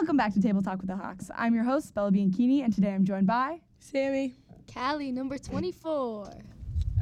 Welcome back to Table Talk with the Hawks. I'm your host, Bella Bianchini, and today I'm joined by Sammy. Kalle, number 24.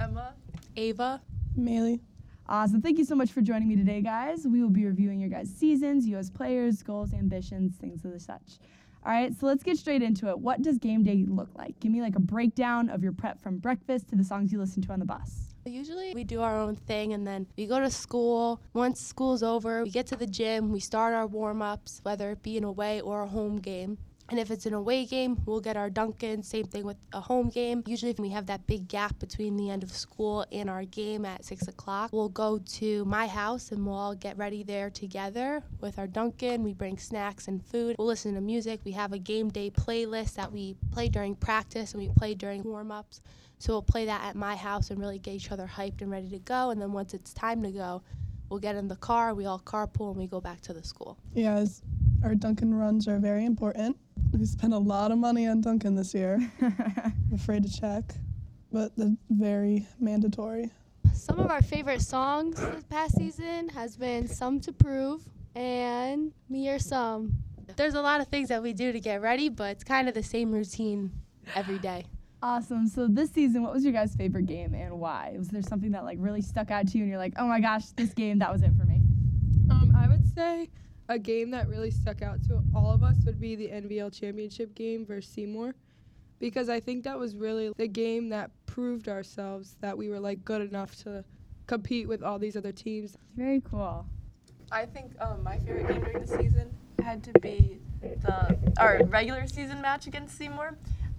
Emma. Ava. Maille. Awesome. Thank you so much for joining me today, guys. We will be reviewing your guys' seasons, you as players, goals, ambitions, things of the such. All right, so let's get straight into it. What does game day look like? Give me like a breakdown of your prep from breakfast to the songs you listen to on the bus. Usually we do our own thing and then we go to school. Once school's over, we get to the gym, we start our warm ups, whether it be an away or a home game. And if it's an away game, we'll get our Dunkin'. Same thing with a home game. Usually, if we have that big gap between the end of school and our game at 6 o'clock, we'll go to my house and we'll all get ready there together with our Dunkin'. We bring snacks and food. We'll listen to music. We have a game day playlist that we play during practice and we play during warm ups. So we'll play that at my house and really get each other hyped and ready to go. And then once it's time to go, we'll get in the car, we all carpool, and we go back to the school. Yeah, our Dunkin' runs are very important. We spent a lot of money on Dunkin' this year. I'm afraid to check, but they're very mandatory. Some of our favorite songs this past season has been Sum 2 Prove and Me or Sum. There's a lot of things that we do to get ready, but it's kind of the same routine every day. Awesome. So this season, what was your guys' favorite game and why? Was there something that like really stuck out to you and you're like, oh my gosh, this game, that was it for me? Um, I would say a game that really stuck out to all of us would be the NVL championship game versus Seymour. Because I think that was really the game that proved ourselves that we were like good enough to compete with all these other teams. Very cool. I think um, my favorite game during the season had to be the our regular season match against Seymour.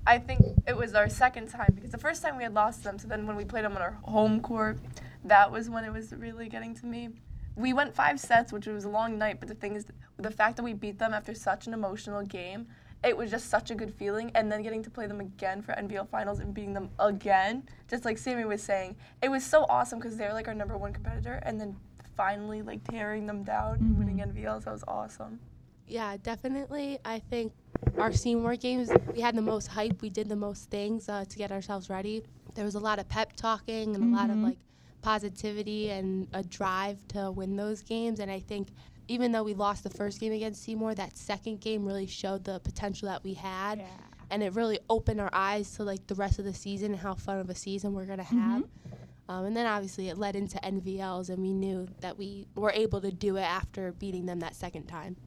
I think it was our second time because the first time we had lost them. So then when we played them on our home court, that was when it was really getting to me. We went five sets, which was a long night. But the thing is, the fact that we beat them after such an emotional game, it was just such a good feeling. And then getting to play them again for NVL finals and beating them again, just like Sammy was saying, it was so awesome because they're like our number one competitor. And then finally like tearing them down and winning NVL, so it was awesome. Yeah, definitely. I think our Seymour games, we had the most hype. We did the most things uh, to get ourselves ready. There was a lot of pep talking and mm-hmm. a lot of like positivity and a drive to win those games. And I think even though we lost the first game against Seymour, that second game really showed the potential that we had. Yeah. And it really opened our eyes to like the rest of the season and how fun of a season we're gonna have. Mm-hmm. Um, and then obviously it led into NVLs, and we knew that we were able to do it after beating them that second time.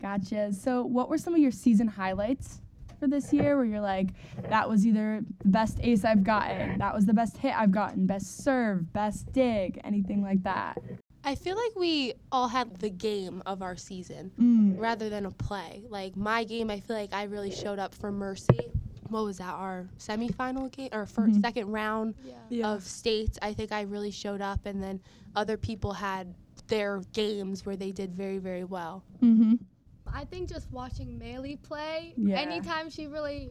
Gotcha. So, what were some of your season highlights for this year where you're like, that was either the best ace I've gotten, that was the best hit I've gotten, best serve, best dig, anything like that? I feel like we all had the game of our season Mm. rather than a play. Like my game, I feel like I really showed up for Mercy. What was that? Our semifinal game or 1st Mhm. second round Yeah. Yeah. of states. I think I really showed up, and then other people had their games where they did very very well. Mm-hmm. I think just watching Maille play, Yeah. anytime she really,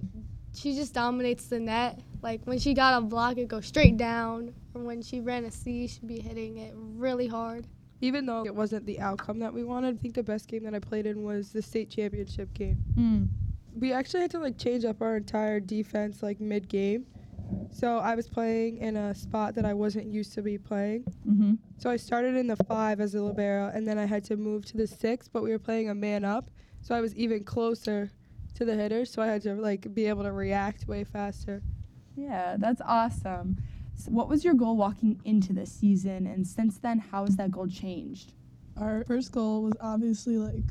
she just dominates the net. Like when she got a block, it goes straight down. Or when she ran a C, she'd be hitting it really hard. Even though it wasn't the outcome that we wanted, I think the best game that I played in was the state championship game. Mm. We actually had to like change up our entire defense like mid game. So I was playing in a spot that I wasn't used to be playing. Mm-hmm. So I started in the five as a libero, and then I had to move to the six. But we were playing a man up, so I was even closer to the hitters. So I had to like be able to react way faster. Yeah, that's awesome. So what was your goal walking into this season, and since then, how has that goal changed? Our first goal was obviously like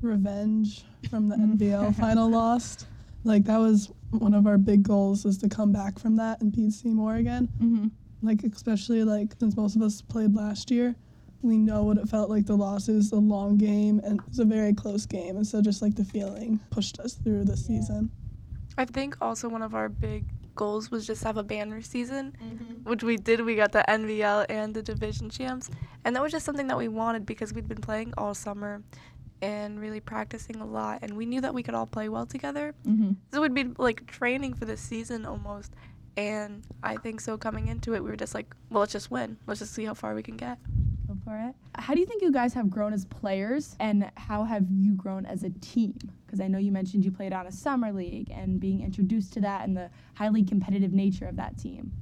revenge from the NVL final loss. Like that was one of our big goals is to come back from that and beat Seymour again. Mm-hmm. Like especially like since most of us played last year, we know what it felt like the losses, a long game, and it was a very close game. And so just like the feeling pushed us through the season. I think also one of our big goals was just to have a banner season, Mm-hmm. which we did. We got the NVL and the division champs, and that was just something that we wanted because we'd been playing all summer and really practicing a lot, and we knew that we could all play well together. Mm-hmm. So it would be like training for the season almost. And I think so coming into it, we were just like, well, let's just win. Let's just see how far we can get. Go for it. How do you think you guys have grown as players, and how have you grown as a team? Because I know you mentioned you played on a summer league and being introduced to that and the highly competitive nature of that team.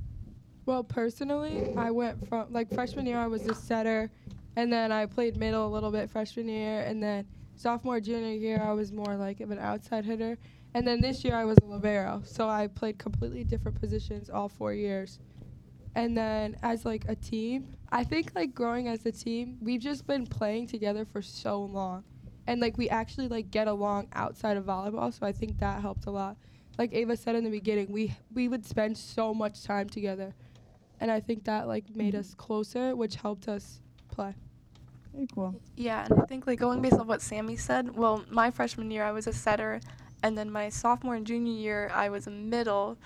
Well, personally, I went from like freshman year I was a setter, and then I played middle a little bit freshman year, and then sophomore, junior year, I was more like of an outside hitter. And then this year, I was a libero. So I played completely different positions all four years. And then as like a team, I think like growing as a team, we've just been playing together for so long. And like we actually like get along outside of volleyball, so I think that helped a lot. Like Ava said in the beginning, we we would spend so much time together. And I think that like made mm-hmm. us closer, which helped us play. Very cool. Yeah, and I think like going based off what Sammy said, well, my freshman year I was a setter, and then my sophomore and junior year I was a middle,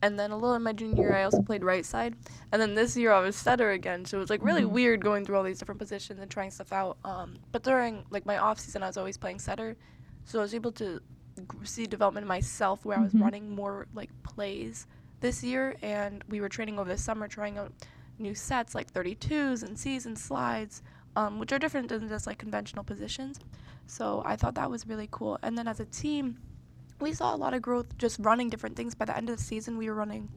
and then a little in my junior year I also played right side, and then this year I was setter again. So it was like really Mhm. weird going through all these different positions and trying stuff out. Um, but during like my off season I was always playing setter, so I was able to see development in myself where I was Mhm. running more like plays this year, and we were training over the summer trying out new sets like 32s and C's and slides um, which are different than just like conventional positions. So I thought that was really cool. And then as a team, we saw a lot of growth just running different things. By the end of the season, we were running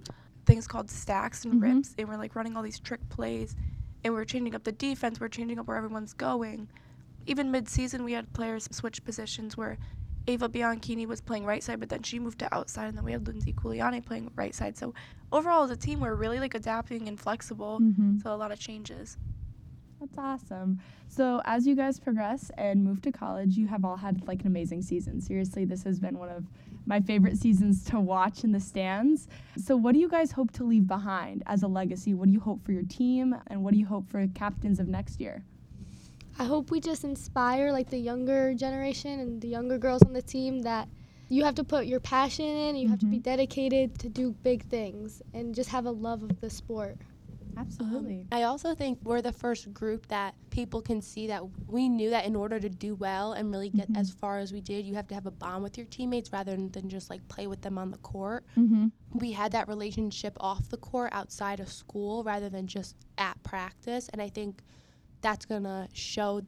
things called stacks and Mhm. rips, and we're like running all these trick plays, and we're changing up the defense. We're changing up where everyone's going. Even mid-season, we had players switch positions where Ava Bianchini was playing right side, but then she moved to outside, and then we had Lindsay Culiani playing right side. So overall, as a team, we're really like adapting and flexible. Mm-hmm. So a lot of changes. That's awesome. So, as you guys progress and move to college, you have all had like an amazing season. Seriously, this has been one of my favorite seasons to watch in the stands. So, what do you guys hope to leave behind as a legacy? What do you hope for your team, and what do you hope for captains of next year? I hope we just inspire like the younger generation and the younger girls on the team that you have to put your passion in, you have to be Mhm. dedicated to do big things and just have a love of the sport. Absolutely. Um, I also think we're the first group that people can see that we knew that in order to do well and really get Mhm. as far as we did, you have to have a bond with your teammates rather than, than just like play with them on the court. mm-hmm. We had that relationship off the court outside of school rather than just at practice. And I think that's going to show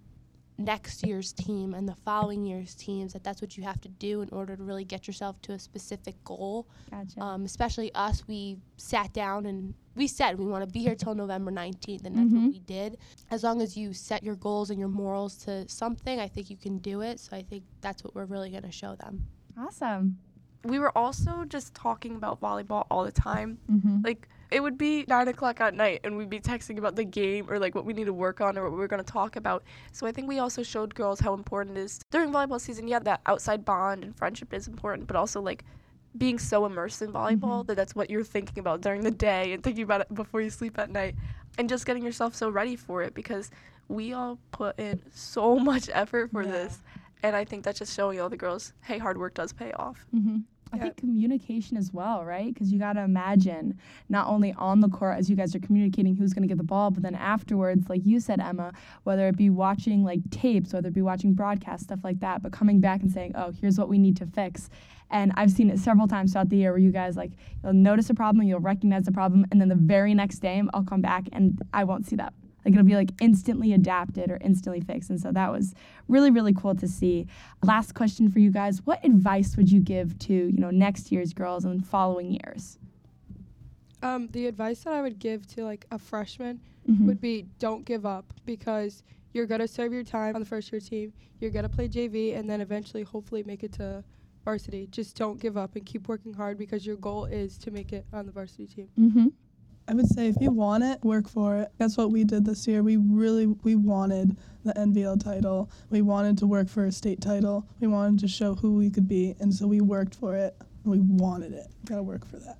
next year's team and the following year's teams that that's what you have to do in order to really get yourself to a specific goal Gotcha. um, especially us, we sat down and we said we want to be here till November 19th, and that's Mhm. what we did. As long as you set your goals and your morals to something, I think you can do it. So I think that's what we're really going to show them. awesome. We were also just talking about volleyball all the time. Mm-hmm. Like it would be nine o'clock at night, and we'd be texting about the game or like what we need to work on or what we were going to talk about. So I think we also showed girls how important it is during volleyball season. Yeah, that outside bond and friendship is important, but also like being so immersed in volleyball that that's what you're thinking about during the day and thinking about it before you sleep at night, and just getting yourself so ready for it because we all put in so much effort for Yeah. this. And I think that's just showing all the girls, hey, hard work does pay off. Mm-hmm. I Yeah. think communication as well, right? Because you got to imagine not only on the court as you guys are communicating who's going to get the ball, but then afterwards, like you said, Emma, whether it be watching like tapes, whether it be watching broadcast stuff like that, but coming back and saying, oh, here's what we need to fix. And I've seen it several times throughout the year where you guys like, you'll notice a problem, you'll recognize the problem, and then the very next day I'll come back and I won't see that. Like it'll be like instantly adapted or instantly fixed. And so that was really, really cool to see. Last question for you guys. What advice would you give to, you know, next year's girls and following years? Um, the advice that I would give to like a freshman Mhm. would be don't give up because you're gonna serve your time on the first year team. You're gonna play JV and then eventually, hopefully, make it to varsity. Just don't give up and keep working hard because your goal is to make it on the varsity team. Mm-hmm. I would say if you want it, work for it. That's what we did this year. We really we wanted the NVL title. We wanted to work for a state title. We wanted to show who we could be, and so we worked for it. We wanted it. Got to work for that.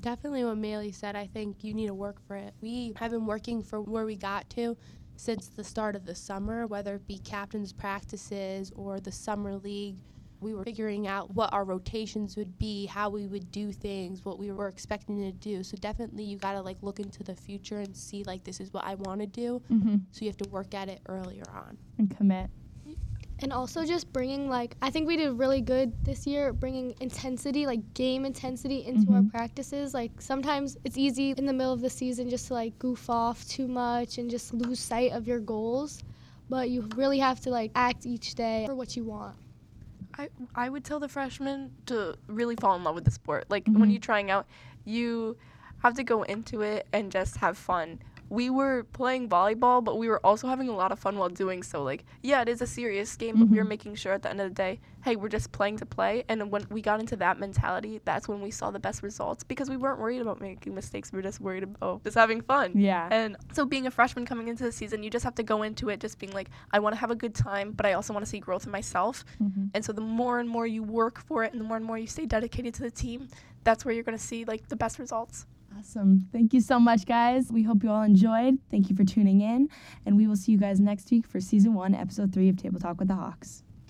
Definitely what Maille said. I think you need to work for it. We have been working for where we got to since the start of the summer, whether it be captain's practices or the summer league. We were figuring out what our rotations would be, how we would do things, what we were expecting to do. So definitely you got to like look into the future and see like this is what I want to do. Mm-hmm. So you have to work at it earlier on. And commit. And also just bringing like I think we did really good this year bringing intensity like game intensity into our Mhm. practices. Like sometimes it's easy in the middle of the season just to like goof off too much and just lose sight of your goals, but you really have to like act each day for what you want. I I would tell the freshmen to really fall in love with the sport. Like when Mhm. you're trying out, you have to go into it and just have fun. We were playing volleyball, but we were also having a lot of fun while doing so. Like, yeah, it is a serious game, but we were Mhm. making sure at the end of the day, hey, we're just playing to play. And when we got into that mentality, that's when we saw the best results because we weren't worried about making mistakes. We were just worried about just having fun. Yeah. And so, being a freshman coming into the season, you just have to go into it just being like, I want to have a good time, but I also want to see growth in myself. Mhm. And so, the more and more you work for it, and the more and more you stay dedicated to the team, that's where you're going to see like the best results. Awesome. Thank you so much, guys. We hope you all enjoyed. Thank you for tuning in. And we will see you guys next week for season one, episode three of Table Talk with the Hawks.